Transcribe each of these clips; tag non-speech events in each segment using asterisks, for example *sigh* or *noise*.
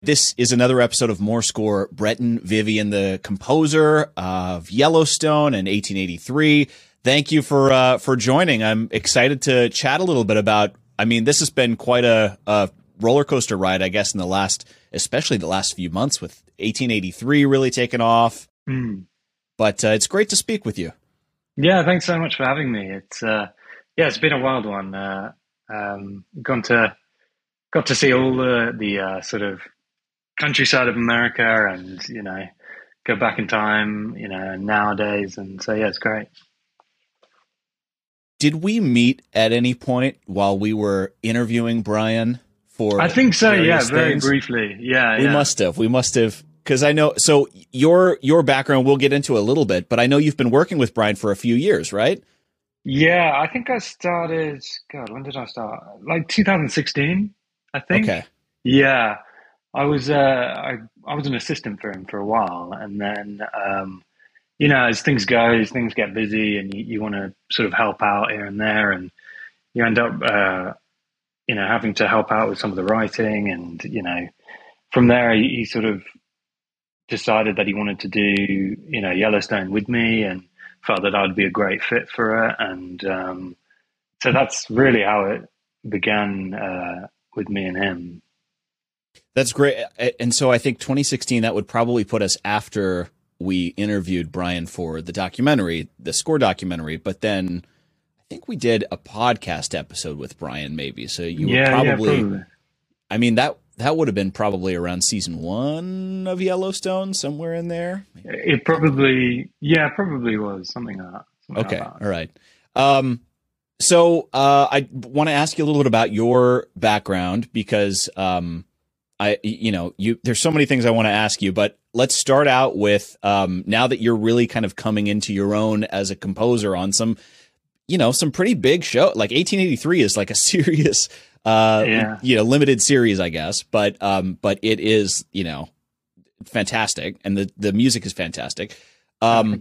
This is another episode of More Score. Breton Vivian, the composer of Yellowstone and 1883. Thank you for uh, for joining. I'm excited to chat a little bit about. I mean, this has been quite a, a roller coaster ride, I guess, in the last, especially the last few months, with 1883 really taking off. Mm. But uh, it's great to speak with you. Yeah, thanks so much for having me. It's uh, yeah, it's been a wild one. Uh, um, gone to got to see all the the uh, sort of countryside of America and, you know, go back in time, you know, nowadays. And so, yeah, it's great. Did we meet at any point while we were interviewing Brian for? I think so. Yeah, very briefly. Yeah, we yeah. must have. We must have because I know. So your your background we'll get into a little bit, but I know you've been working with Brian for a few years, right? Yeah, I think I started. God, when did I start? Like 2016, I think. Okay. Yeah, I was uh, I I was an assistant for him for a while, and then um, you know as things go, as things get busy, and you, you want to sort of help out here and there, and you end up uh, you know having to help out with some of the writing, and you know from there he, he sort of decided that he wanted to do you know Yellowstone with me, and felt that I'd be a great fit for it, and um, so that's really how it began uh, with me and him. That's great. And so I think 2016, that would probably put us after we interviewed Brian for the documentary, the score documentary. But then I think we did a podcast episode with Brian, maybe. So you yeah, probably, yeah, probably, I mean, that that would have been probably around season one of Yellowstone, somewhere in there. It probably, yeah, probably was something like that. Something okay, like that. all right. Um, so uh, I want to ask you a little bit about your background because um, I, you know, you, there's so many things I want to ask you, but let's start out with, um, now that you're really kind of coming into your own as a composer on some, you know, some pretty big show, like 1883 is like a *laughs* serious, uh, yeah. you know, limited series, I guess, but, um, but it is, you know, fantastic. And the, the music is fantastic. Um,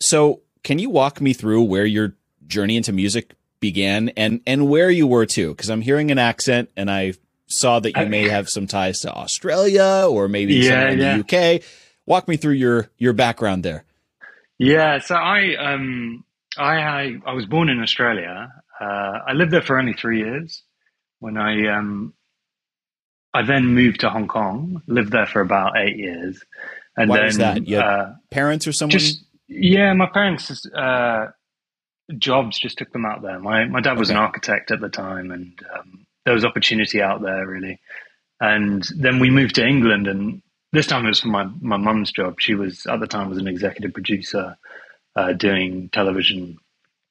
so can you walk me through where your journey into music began and, and where you were too? Cause I'm hearing an accent and I saw that you may have some ties to Australia or maybe Yeah, in yeah. the UK. Walk me through your your background there. Yeah, so I um I I, I was born in Australia. Uh, I lived there for only three years. When I um I then moved to Hong Kong, lived there for about eight years, and Why then that? You had uh, Parents or someone? just yeah, my parents' uh, jobs just took them out there. My my dad was an architect at the time, and um, there was opportunity out there really. And then we moved to England, and this time it was for my my mum's job. She was at the time was an executive producer uh, doing television.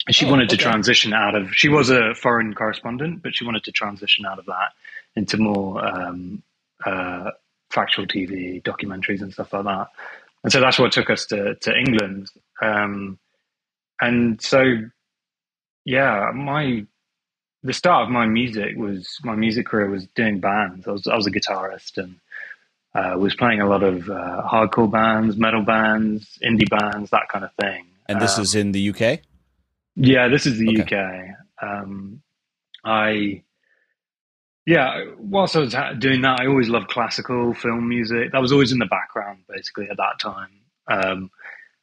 And She Oh, wanted to transition out of. She was a foreign correspondent, but she wanted to transition out of that into more um, uh, factual TV, documentaries, and stuff like that. And so that's what took us to to England. Um, and so, yeah, my the start of my music was my music career was doing bands. I was I was a guitarist and uh, was playing a lot of uh, hardcore bands, metal bands, indie bands, that kind of thing. and this Um, is in the UK? yeah, this is the Okay. UK. Um, I, yeah, whilst I was ha- doing that, I always loved classical film music. That was always in the background, basically, at that time. Um,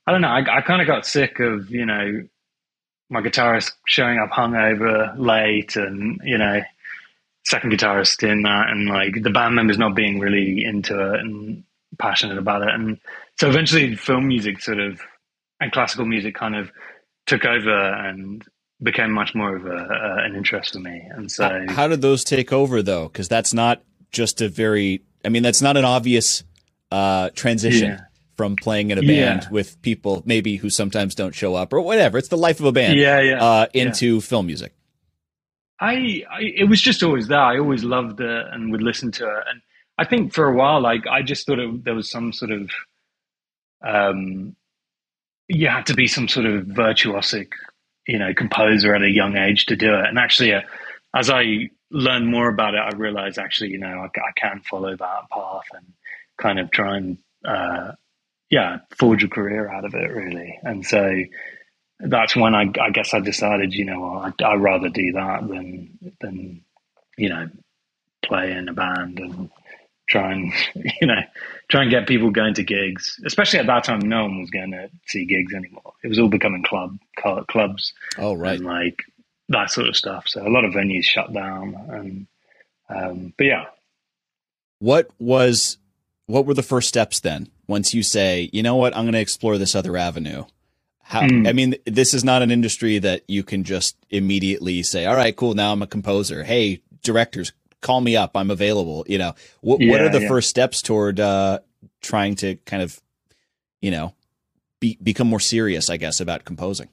I don't know. I, I kind of got sick of, you know, my guitarist showing up hungover late and, you know, second guitarist in that and like the band members not being really into it and passionate about it. And so eventually film music sort of and classical music kind of took over and became much more of a, uh, an interest for me. And so, How did those take over though? Because that's not just a very. I mean, that's not an obvious uh, transition Yeah. From playing in a band Yeah. with people maybe who sometimes don't show up or whatever. It's the life of a band. yeah, yeah. Uh, yeah. into film music. I, I it was just always there. I always loved it and would listen to it. And I think for a while, like I just thought it, there was some sort of um, you had to be some sort of virtuosic, you know, composer at a young age to do it. And actually, uh, as I learned more about it, I realized actually, you know, I, I can follow that path and kind of try and uh, yeah, forge a career out of it, really. And so that's when I, I guess I decided, you know, I'd, I'd rather do that than than you know play in a band and try and *laughs* you know try and get people going to gigs. Especially at that time, no one was going to see gigs anymore. It was all becoming club clubs. Oh right, and like that sort of stuff. So a lot of venues shut down. And um, but yeah, what was what were the first steps then? Once you say, you know what, I'm going to explore this other avenue. How, mm. I mean, this is not an industry that you can just immediately say, all right, cool. Now I'm a composer. Hey, directors, call me up. I'm available. You know, what, yeah, what are the yeah. first steps toward, uh, trying to kind of, you know, be, become more serious, I guess, about composing?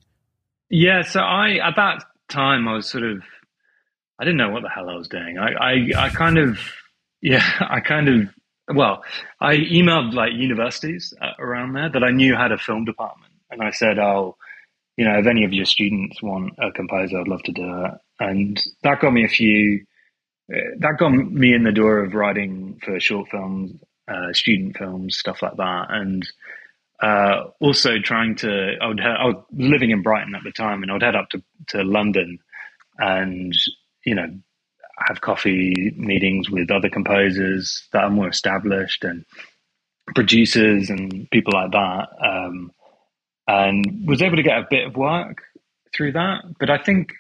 Yeah. So I, at that time, I was sort of, I didn't know what the hell I was doing. I, I, I kind of, *laughs* yeah, I kind of, well, I emailed like universities uh, around there that I knew had a film department. And I said, oh, you know, if any of your students want a composer, I'd love to do it. And that got me a few, uh, that got me in the door of writing for short films, uh, student films, stuff like that. And uh, also trying to, I, would I was living in Brighton at the time and I would head up to, to London and, you know, have coffee meetings with other composers that are more established and producers and people like that. Um, and was able to get a bit of work through that. But I think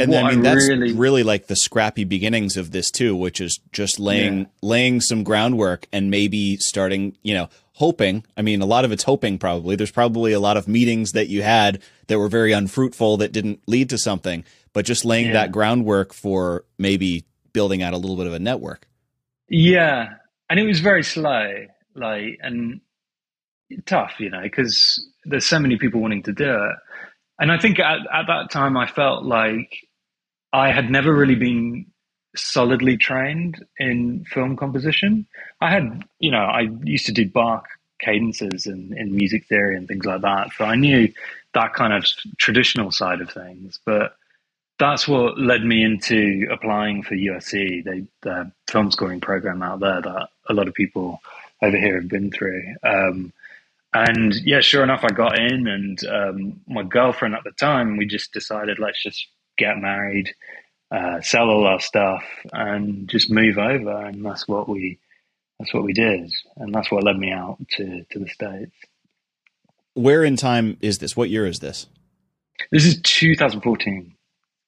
and I mean that's really, really like the scrappy beginnings of this too, which is just laying yeah. laying some groundwork and maybe starting, you know, hoping. I mean, a lot of it's hoping probably. There's probably a lot of meetings that you had that were very unfruitful that didn't lead to something, but just laying yeah. that groundwork for maybe building out a little bit of a network. Yeah. And it was very slow, like and tough, you know, because there's so many people wanting to do it. And I think at, at that time I felt like I had never really been solidly trained in film composition. I had, you know, I used to do Bach cadences and in music theory and things like that. So I knew that kind of traditional side of things. But that's what led me into applying for USC, the, the film scoring program out there that a lot of people over here have been through. Um, and yeah, sure enough, I got in, and um, my girlfriend at the time, we just decided let's just get married, uh, sell all our stuff, and just move over. And that's what we that's what we did, and that's what led me out to to the states. Where in time is this? What year is this? This is 2014.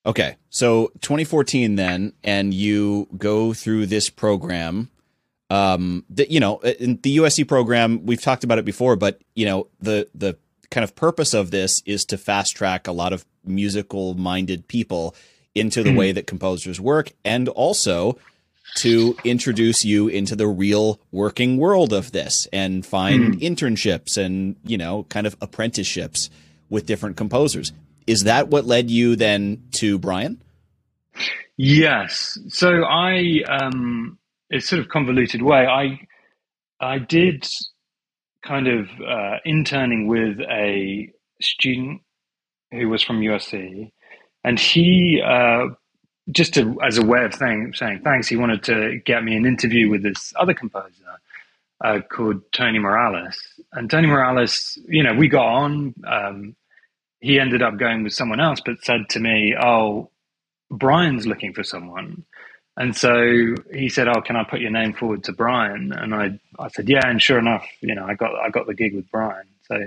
Okay, so 2014 then, and you go through this program um, the, you know, in the USC program, we've talked about it before, but you know, the the kind of purpose of this is to fast track a lot of musical minded people into the mm-hmm. way that composers work, and also to introduce you into the real working world of this and find mm. internships and you know, kind of apprenticeships with different composers. Is that what led you then to Brian? Yes. So I um a sort of convoluted way. I I did kind of uh, interning with a student who was from USC, and he uh, just to, as a way of saying, saying thanks, he wanted to get me an interview with this other composer uh, called Tony Morales. And Tony Morales, you know, we got on. Um, he ended up going with someone else, but said to me, "Oh, Brian's looking for someone." And so he said, "Oh, can I put your name forward to Brian?" And I, I said, "Yeah." And sure enough, you know, I got I got the gig with Brian. So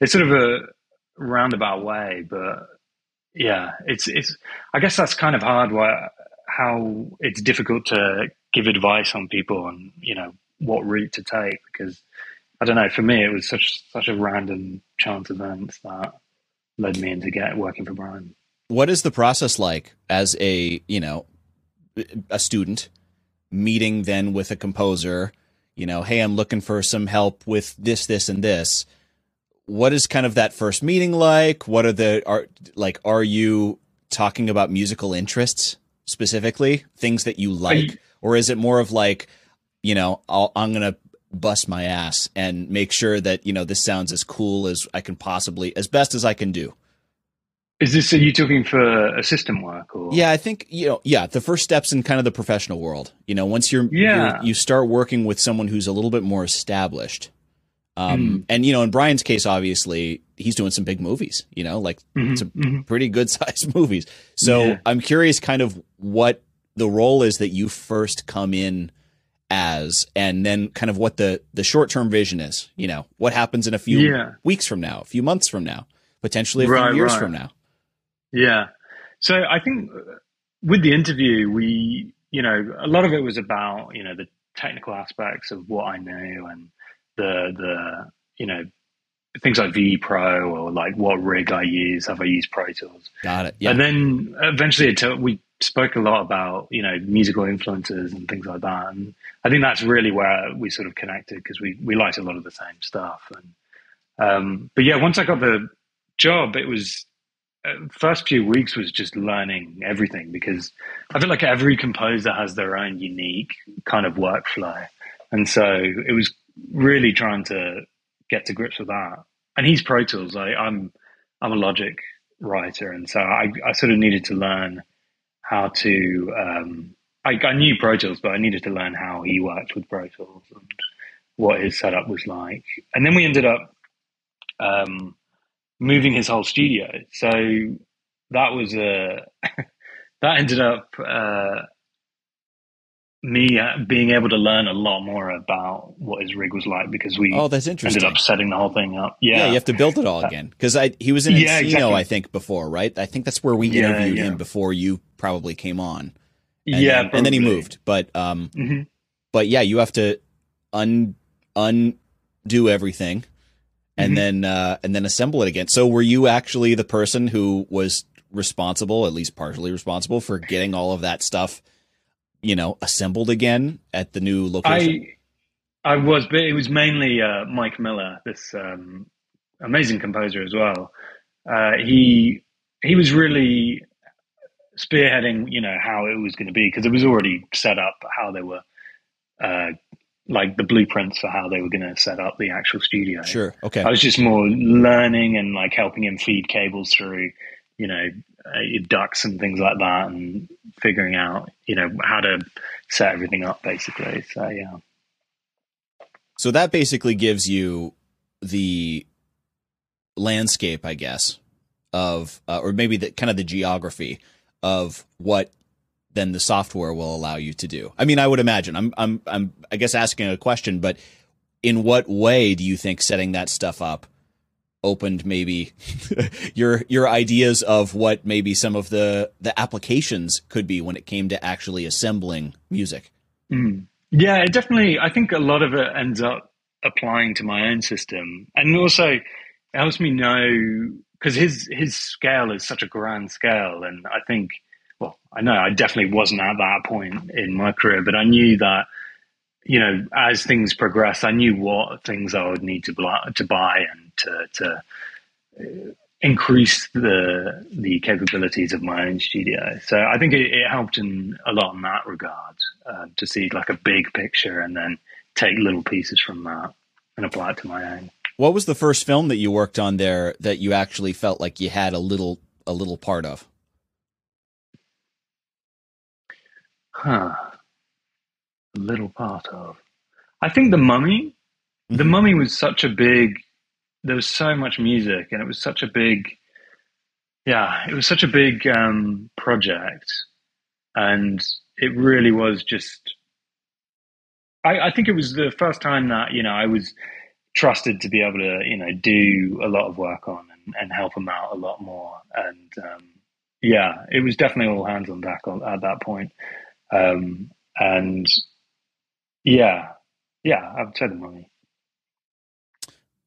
it's sort of a roundabout way, but yeah, it's it's. I guess that's kind of hard. Why how it's difficult to give advice on people on you know what route to take because I don't know. For me, it was such such a random chance event that led me into get working for Brian. What is the process like as a you know a student meeting then with a composer, you know, hey, I'm looking for some help with this, this, and this. What is kind of that first meeting like? What are the are like? Are you talking about musical interests specifically, things that you like, you, or is it more of like, you know, I'll, I'm gonna bust my ass and make sure that you know this sounds as cool as I can possibly, as best as I can do. Is this, are you talking for assistant work or? Yeah, I think, you know, yeah, the first steps in kind of the professional world, you know, once you're, yeah. You're, you start working with someone who's a little bit more established. Um, mm. and you know, in Brian's case, obviously he's doing some big movies, you know, like mm-hmm, some mm-hmm. pretty good *laughs* sized movies. So yeah. I'm curious kind of what the role is that you first come in as and then kind of what the the short-term vision is you know what happens in a few Yeah. weeks from now a few months from now potentially a Right, few years right. from now Yeah. So I think uh, with the interview, we, you know, a lot of it was about, you know, the technical aspects of what I know and the, the, you know, things like VE Pro or like what rig I use, have I used Pro Tools? got it yeah And then eventually it took, we spoke a lot about, you know, musical influences and things like that. And I think that's really where we sort of connected because we, we liked a lot of the same stuff. And, um, but yeah, once I got the job, it was, uh, first few weeks was just learning everything because I feel like every composer has their own unique kind of workflow. And so it was really trying to get to grips with that. And he's Pro Tools. I, I'm, I'm a Logic writer. And so I, I sort of needed to learn how to, um, I, I knew Pro Tools, but I needed to learn how he worked with Pro Tools and what his setup was like. And then we ended up, um, moving his whole studio. So that was a *laughs* that ended up uh, me uh, being able to learn a lot more about what his rig was like because we oh that's interesting ended up setting the whole thing up. Yeah, yeah you have to build it all again because i he was in Yeah, Encino, exactly. i think before right i think that's where we Yeah, interviewed yeah. him before you probably came on and yeah, then, and then he moved but um Mhm. but yeah, you have to un undo everything and Mhm. then uh and then assemble it again. So were you actually the person who was responsible, at least partially responsible for getting all of that stuff, you know, assembled again at the new location? I I was, but it was mainly uh, Mike Miller, this um, amazing composer as well. Uh, he he was really spearheading, you know, how it was going to be because it was already set up how they were, uh, like the blueprints for how they were going to set up the actual studio. sure. Okay. I was just more learning and like helping him feed cables through, you know, uh, ducts and things like that, and figuring out, you know, how to set everything up basically. So yeah. So that basically gives you the landscape, I guess, of uh, or maybe the kind of the geography of what then the software will allow you to do. I mean, I would imagine. I'm I'm I'm I guess asking a question, but in what way do you think setting that stuff up opened maybe *laughs* your your ideas of what maybe some of the the applications could be when it came to actually assembling music? Mm. Yeah, it definitely. I think a lot of it ends up applying to my own system, and also it helps me know because his his scale is such a grand scale, and I think, well, I know I definitely wasn't at that point in my career, but I knew that, you know, as things progressed, I knew what things I would need to to buy and to to uh, increase the the capabilities of my own studio. So I think it, it helped in a lot in that regard um, to see like a big picture and then take little pieces from that and apply it to my own. What was the first film that you worked on there that you actually felt like you had a little a little part of? Huh. A little part of. I think the Mummy. The Mhm. Mummy was such a big. There was so much music, and it was such a big. Yeah, it was such a big um, project, and it really was just. I, I think it was the first time that you know I was trusted to be able to you know do a lot of work on and, and help them out a lot more, and um, yeah, it was definitely all hands on deck on, at that point. Um, and yeah, yeah, I would say the Mummy.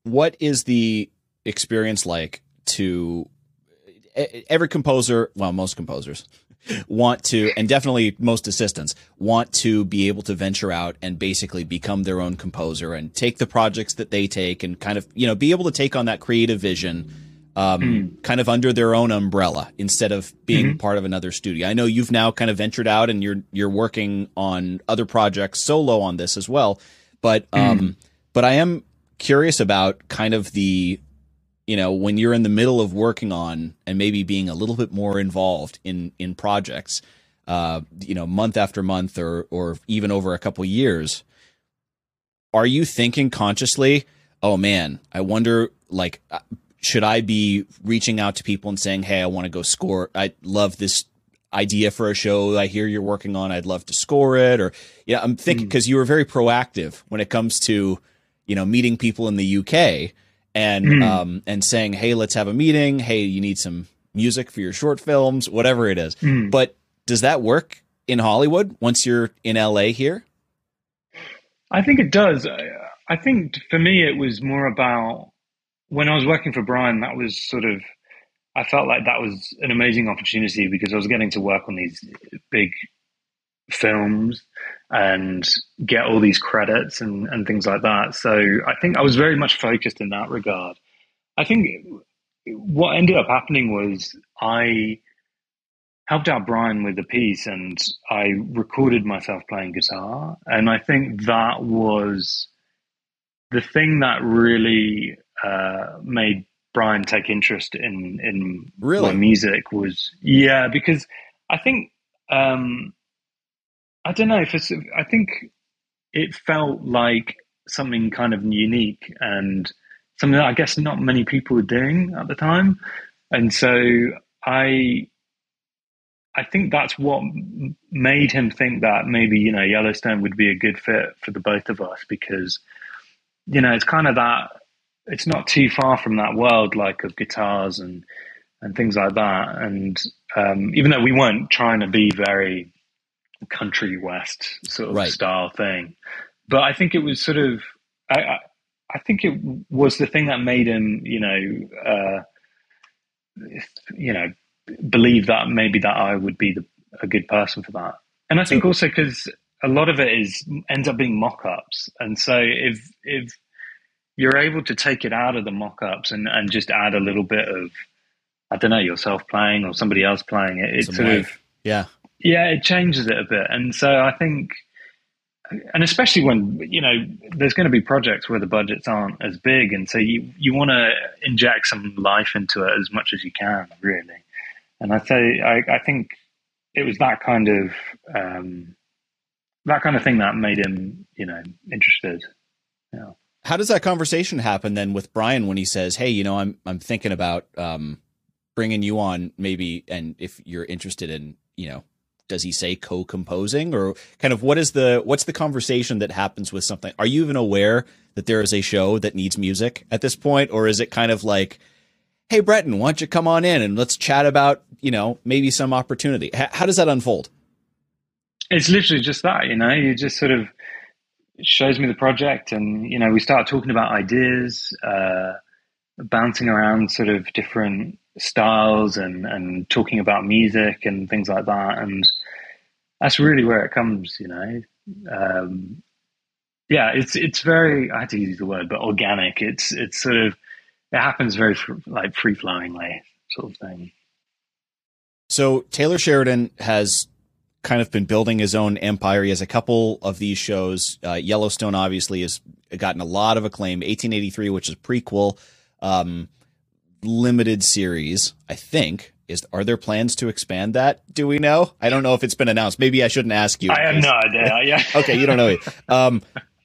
What is the experience like to every composer, well, most composers *laughs* want to, and definitely most assistants want to be able to venture out and basically become their own composer and take the projects that they take and kind of, you know, be able to take on that creative vision um, Mm. kind of under their own umbrella instead of being Mhm. part of another studio. I know you've now kind of ventured out and you're you're working on other projects solo on this as well, but um, but I am curious about kind of the you know when you're in the middle of working on and maybe being a little bit more involved in in projects uh you know month after month or or even over a couple years are you thinking consciously oh man i wonder like uh, should i be reaching out to people and saying hey i want to go score i love this idea for a show I hear you're working on. I'd love to score it. Or yeah, I'm thinking because mm. you were very proactive when it comes to you know meeting people in the UK and mm. um, and saying, hey, let's have a meeting. Hey, you need some music for your short films, whatever it is. Mm. But does that work in Hollywood once you're in LA here? I think it does. I think for me, it was more about when I was working for Brian, that was sort of, I felt like that was an amazing opportunity because I was getting to work on these big films and get all these credits and, and things like that. So I think I was very much focused in that regard. I think what ended up happening was I helped out Brian with the piece and I recorded myself playing guitar. And I think that was the thing that really uh, made Brian take interest in in really? my music was yeah because I think um, I don't know if it's I think it felt like something kind of unique and something that I guess not many people were doing at the time, and so I I think that's what made him think that maybe you know Yellowstone would be a good fit for the both of us because you know it's kind of that it's not too far from that world like of guitars and and things like that. And um, even though we weren't trying to be very country west sort of right. style thing. But I think it was sort of I, I, I think it was the thing that made him you know uh, you know believe that maybe that I would be the, a good person for that. And I think also because a lot of it is ends up being mock-ups, and so if if you're able to take it out of the mock-ups and and just add a little bit of I don't know yourself playing or somebody else playing it, it sort of yeah yeah it changes it a bit. And so I think and especially when you know there's going to be projects where the budgets aren't as big and so you you want to inject some life into it as much as you can really and I say I, I think it was that kind of um, that kind of thing that made him, you know, interested. Yeah. How does that conversation happen then with Brian when he says, "Hey, you know, I'm I'm thinking about um, bringing you on, maybe, and if you're interested in, you know, does he say co-composing or kind of what is the what's the conversation that happens with something? Are you even aware that there is a show that needs music at this point, or is it kind of like hey, Breton, why don't you come on in and let's chat about, you know, maybe some opportunity. H- how does that unfold? It's literally just that, you know, you just sort of shows me the project and, you know, we start talking about ideas, uh, bouncing around sort of different styles and, and talking about music and things like that. And that's really where it comes, you know. Um, yeah, it's it's very I had to use the word, but organic. It's it's sort of it happens very like free flowingly sort of thing. So Taylor Sheridan has kind of been building his own empire. He has a couple of these shows. Uh, Yellowstone obviously has gotten a lot of acclaim. 1883, which is prequel, um, limited series, I think. Is are there plans to expand that? Do we know? I don't know if it's been announced. Maybe I shouldn't ask you. I have no idea. *laughs* Yeah. okay, you don't know. Um,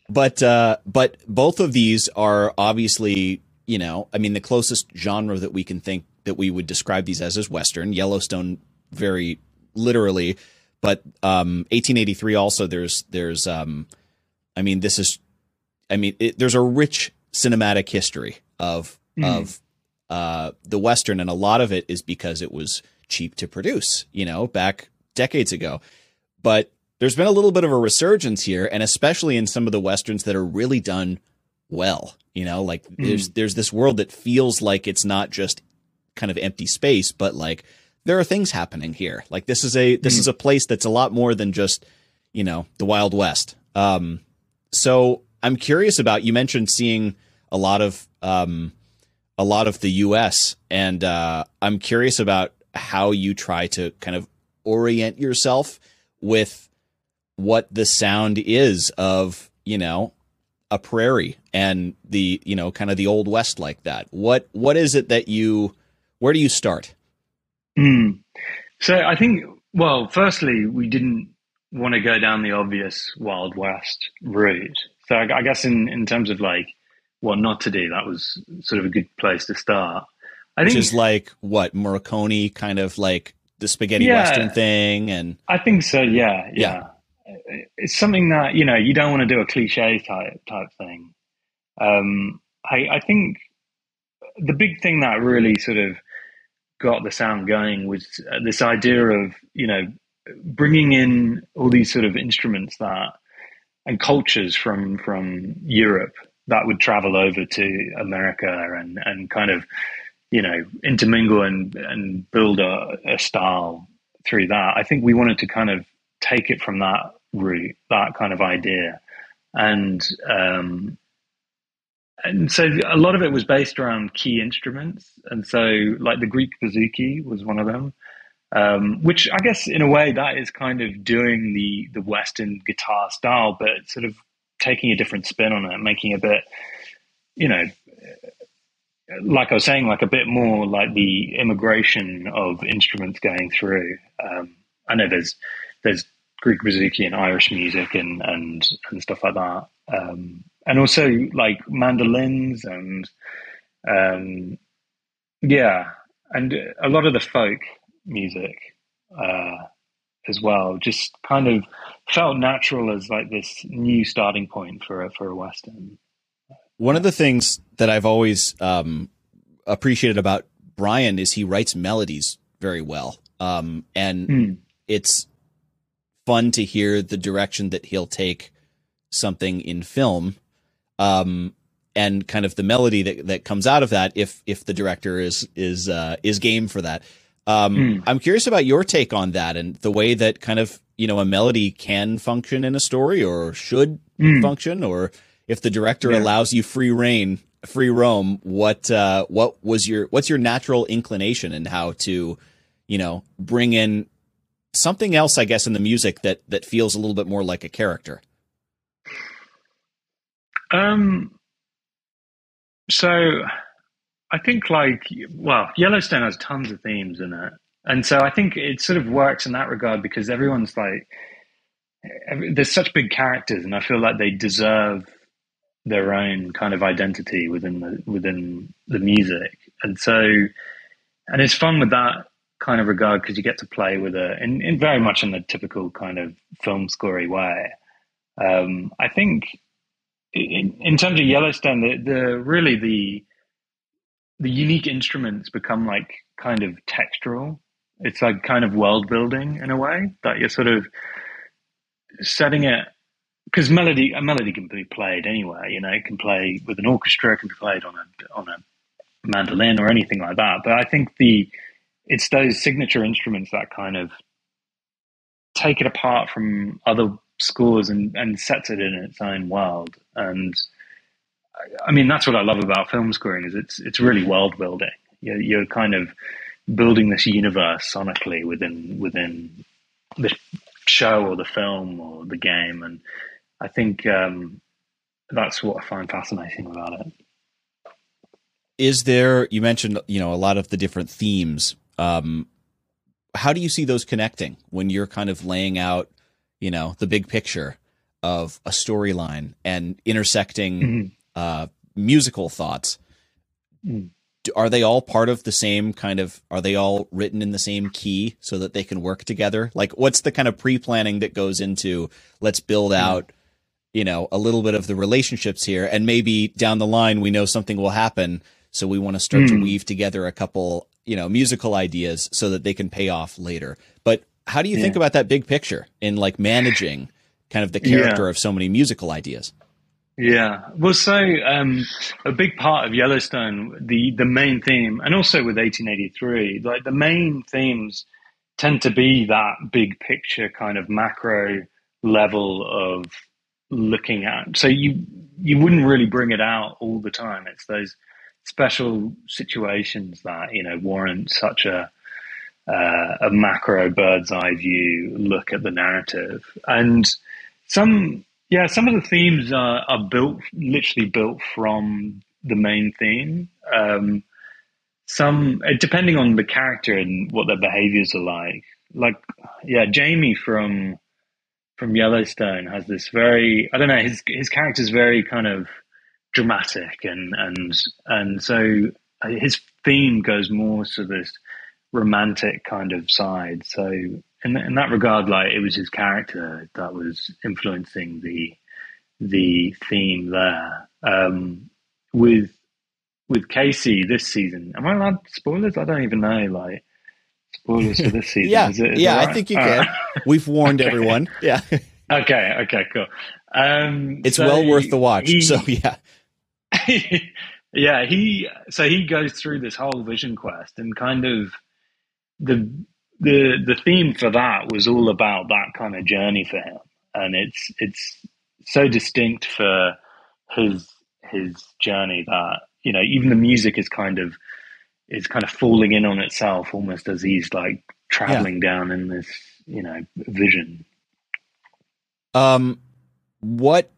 but uh, but both of these are obviously you know, I mean, the closest genre that we can think that we would describe these as is Western. Yellowstone, very literally, but um, 1883 also. There's there's um, I mean, this is, I mean, it, there's a rich cinematic history of mm. of uh, the Western, and a lot of it is because it was cheap to produce. You know, back decades ago, but there's been a little bit of a resurgence here, and especially in some of the westerns that are really done well. You know, like mm. there's there's this world that feels like it's not just kind of empty space, but like there are things happening here. Like this is a this mm. is a place that's a lot more than just you know the Wild West. Um, so I'm curious about you mentioned seeing a lot of um, a lot of the U.S. and uh, I'm curious about how you try to kind of orient yourself with what the sound is of you know a prairie and the you know kind of the old west like that what what is it that you where do you start mm. so i think well firstly we didn't want to go down the obvious wild west route so i, I guess in in terms of like what not to do. That was sort of a good place to start. I Which think, is like what Morricone kind of like the spaghetti yeah, western thing and I think so yeah, yeah, yeah. It's something that you know you don't want to do a cliche type type thing. Um, I, I think the big thing that really sort of got the sound going was uh, this idea of you know bringing in all these sort of instruments that and cultures from from Europe that would travel over to America and and kind of you know intermingle and and build a, a style through that. I think we wanted to kind of take it from that route, that kind of idea, and um, and so a lot of it was based around key instruments, and so like the Greek bouzouki was one of them, um, which I guess in a way that is kind of doing the the Western guitar style, but sort of taking a different spin on it, making a bit, you know, like I was saying, like a bit more like the immigration of instruments going through. Um, I know there's there's Greek bouzouki and Irish music and and and stuff like that. Um, and also like mandolins and um, yeah, and a lot of the folk music uh, as well. Just kind of felt natural as like this new starting point for a, for a western. One of the things that I've always um, appreciated about Brian is he writes melodies very well, um, and mm. it's fun to hear the direction that he'll take something in film um, and kind of the melody that, that comes out of that if if the director is is uh, is game for that. Um, mm. I'm curious about your take on that and the way that kind of you know a melody can function in a story or should mm. function, or if the director yeah. allows you free reign, free roam. What uh, what was your what's your natural inclination and in how to you know bring in something else, I guess, in the music that that feels a little bit more like a character. Um, so I think like, well, Yellowstone has tons of themes in it. And so I think it sort of works in that regard because everyone's like, there's such big characters and I feel like they deserve their own kind of identity within the, within the music. And so, and it's fun with that kind of regard because you get to play with it in, in very much in the typical kind of film scorey way. Um, I think in, in terms of Yellowstone, the, the really the the unique instruments become like kind of textural. It's like kind of world building in a way that you're sort of setting it because melody a melody can be played anywhere. You know, it can play with an orchestra, it can be played on a on a mandolin or anything like that. But I think the it's those signature instruments that kind of take it apart from other scores and, and sets it in its own world. And I mean, that's what I love about film scoring is it's it's really world building. You're, you're kind of building this universe sonically within within the show or the film or the game, and I think um, that's what I find fascinating about it. Is there? You mentioned you know a lot of the different themes. Um, how do you see those connecting when you're kind of laying out you know, the big picture of a storyline and intersecting mm-hmm. Uh, musical thoughts. Mm. Are they all part of the same kind of? Are they all written in the same key so that they can work together? Like, what's the kind of pre-planning that goes into? Let's build mm. out, you know, a little bit of the relationships here, and maybe down the line we know something will happen, so we want to start mm. to weave together a couple, you know, musical ideas so that they can pay off later. But how do you yeah. think about that big picture in like managing kind of the character yeah. of so many musical ideas? Yeah, well, so um, a big part of Yellowstone, the the main theme, and also with 1883, like the main themes tend to be that big picture kind of macro level of looking at. So you you wouldn't really bring it out all the time. It's those special situations that you know warrant such a uh, a macro bird's eye view look at the narrative. And some, yeah, some of the themes are, are built, literally built from the main theme. Um, some, uh, depending on the character and what their behaviors are like. Like, yeah, Jamie from from Yellowstone has this very, I don't know, his his character's very kind of dramatic and and and so his theme goes more to this romantic kind of side. So in in that regard, like it was his character that was influencing the the theme there. Um, with with Kayce this season, am I allowed spoilers? I don't even know. Like spoilers for this *laughs* season. yeah, is it, is yeah, right? I think you can. *laughs* We've warned Okay. everyone. Yeah, *laughs* okay, okay, cool. Um, it's so well worth the watch. he- so yeah, yeah, he so he goes through this whole vision quest and kind of the the the theme for that was all about that kind of journey for him, and it's it's so distinct for his his journey that you know even the music is kind of is kind of falling in on itself almost as he's like traveling down in this you know vision. Um, what?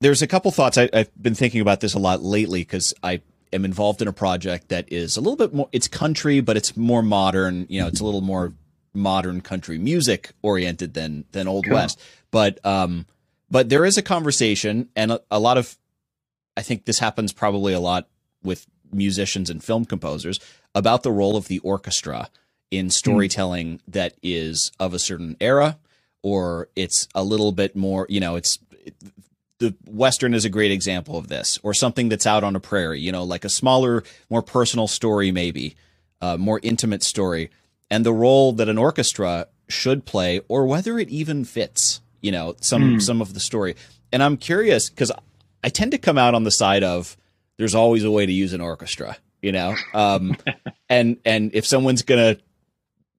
There's a couple thoughts. I, I've been thinking about this a lot lately because I am involved in a project that is a little bit more. It's country, but it's more modern. You know, it's a little more modern country music oriented than than old Cool. west. But um, but there is a conversation, and a, a lot of. I think this happens probably a lot with musicians and film composers about the role of the orchestra in storytelling that is of a certain era or it's a little bit more, you know, it's the Western is a great example of this, or something that's out on a prairie, you know, like a smaller, more personal story, maybe, uh, more intimate story, and the role that an orchestra should play, or whether it even fits, you know, some Mm. some of the story. And I'm curious because I tend to come out on the side of there's always a way to use an orchestra, you know, um, *laughs* and and if someone's gonna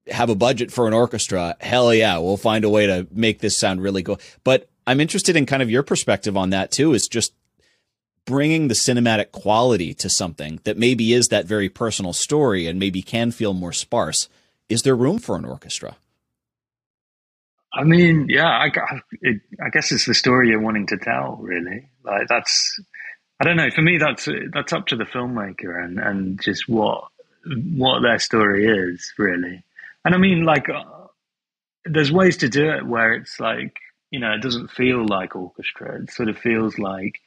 have a budget for an orchestra, hell yeah, we'll find a way to make this sound really cool. But I'm interested in kind of your perspective on that too. Is just bringing the cinematic quality to something that maybe is that very personal story and maybe can feel more sparse. Is there room for an orchestra? I mean, yeah, I, it, I guess it's the story you're wanting to tell, really. Like that's, I don't know. For me, that's that's up to the filmmaker and and just what what their story is, really. And I mean, like, uh, there's ways to do it where it's like, you know, it doesn't feel like orchestra. It sort of feels like,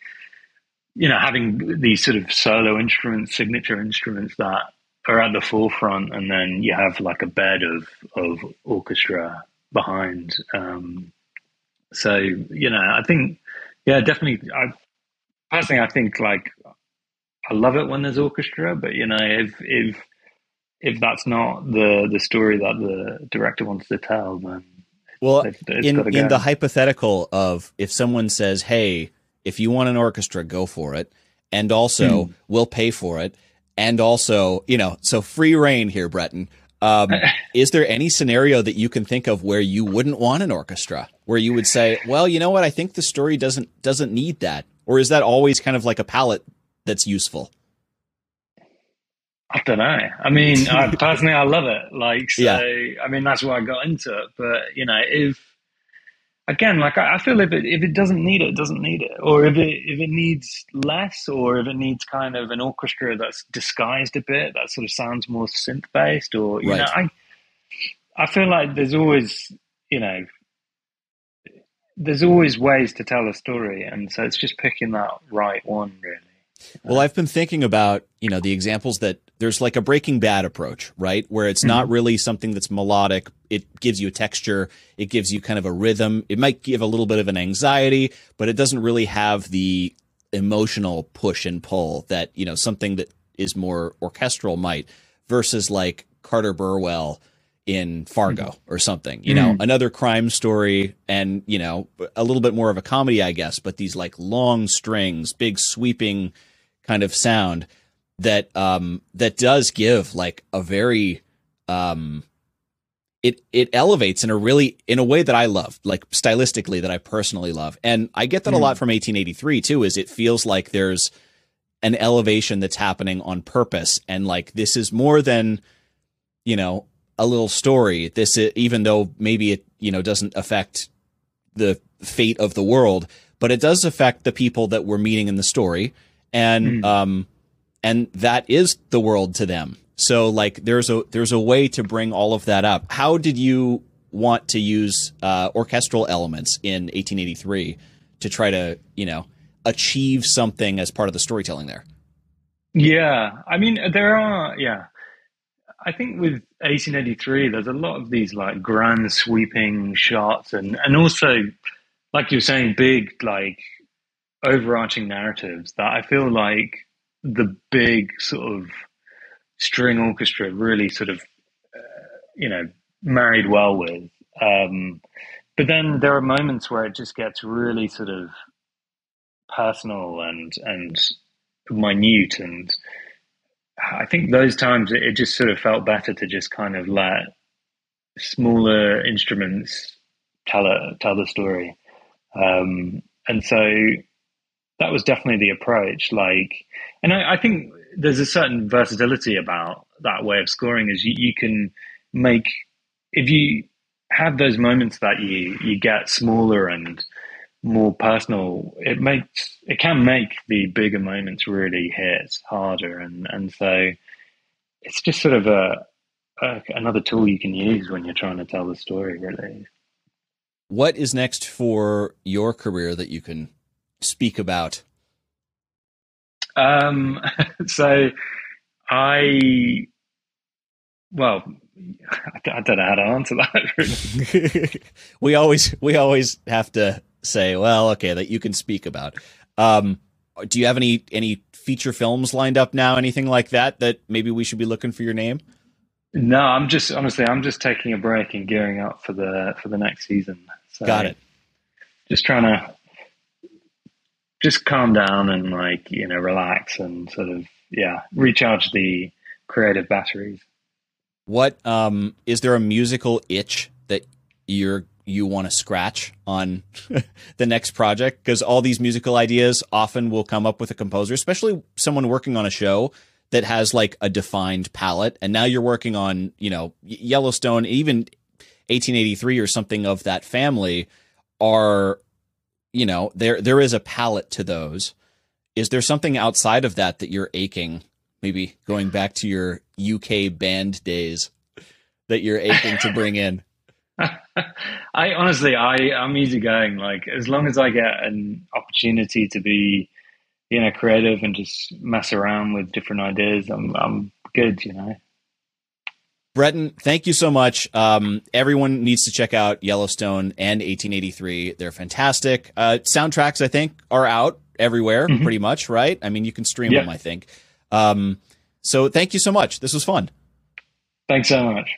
you know, having these sort of solo instruments, signature instruments that are at the forefront, and then you have like a bed of of orchestra behind. Um, so you know, I think, yeah, definitely. I personally, I think like I love it when there's orchestra, but you know, if if if that's not the the story that the director wants to tell, then Well, it's, it's in got to go. in the hypothetical of if someone says, "Hey, if you want an orchestra, go for it," and also Hmm. we'll pay for it, and also you know, so free reign here, Breton. Um, *laughs* is there any scenario that you can think of where you wouldn't want an orchestra, where you would say, "Well, you know what? I think the story doesn't doesn't need that," or is that always kind of like a palette that's useful? I don't know. I mean, I, *laughs* personally, I love it. Like, so, Yeah. I mean, that's why I got into it. But you know, if again, like, I, I feel if it if it doesn't need it, it doesn't need it. Or if it if it needs less, or if it needs kind of an orchestra that's disguised a bit, that sort of sounds more synth based, or you Right. know, I I feel like there's always you know. There's always ways to tell a story, and so it's just picking that right one, really. Well, I've been thinking about, you know, the examples that there's like a Breaking Bad approach, right? Where it's not mm-hmm. really something that's melodic. It gives you a texture. It gives you kind of a rhythm. It might give a little bit of an anxiety, but it doesn't really have the emotional push and pull that, you know, something that is more orchestral might versus like Carter Burwell in Fargo or something, you know, another crime story and, you know, a little bit more of a comedy, I guess, but these like long strings, big sweeping kind of sound that um that does give like a very um it it elevates in a really in a way that I love, like stylistically that I personally love. And I get that a lot from 1883 too is it feels like there's an elevation that's happening on purpose and like this is more than you know a little story. This even though maybe it you know doesn't affect the fate of the world but it does affect the people that we're meeting in the story. And Hmm. um and that is the world to them. So like there's a there's a way to bring all of that up. How did you want to use uh, orchestral elements in 1883 to try to you know achieve something as part of the storytelling there? Yeah, I mean, there are. Yeah, I think with 1883, there's a lot of these like grand sweeping shots, and and also, like you're saying, big like overarching narratives that I feel like the big sort of string orchestra really sort of, uh, you know, married well with. Um, but then there are moments where it just gets really sort of personal and and minute and I think those times it, just sort of felt better to just kind of let smaller instruments tell tell the story. Um, and so that was definitely the approach. Like, and I, I, think there's a certain versatility about that way of scoring. Is you, you can make if you have those moments that you you get smaller and more personal, it makes it can make the bigger moments really hit harder, and and so it's just sort of a, a another tool you can use when you're trying to tell the story. Really, what is next for your career that you can speak about? Um, *laughs* so I well, *laughs* I don't know how to answer that. *laughs* we always we always have to say, well, okay, that you can speak about. Um, do you have any any feature films lined up now? Anything like that that maybe we should be looking for your name? No, I'm just honestly, I'm just taking a break and gearing up for the for the next season. So Got it. Just trying to just calm down and like you know relax and sort of yeah recharge the creative batteries. What um is there a musical itch that you're you want to scratch on *laughs* the next project because all these musical ideas often will come up with a composer, especially someone working on a show that has like a defined palette. And now you're working on, you know, Yellowstone, even 1883 or something of that family are, you know, there there is a palette to those. Is there something outside of that that you're aching, maybe going back to your UK band days that you're aching to bring in? I honestly, I I'm easygoing. Like as long as I get an opportunity to be, you know, creative and just mess around with different ideas, I'm I'm good. You know. Breton, thank you so much. Um, everyone needs to check out Yellowstone and 1883. They're fantastic. Uh, soundtracks, I think, are out everywhere, mm-hmm. pretty much, right? I mean, you can stream them, I think. Um, so thank you so much. This was fun. Thanks so much.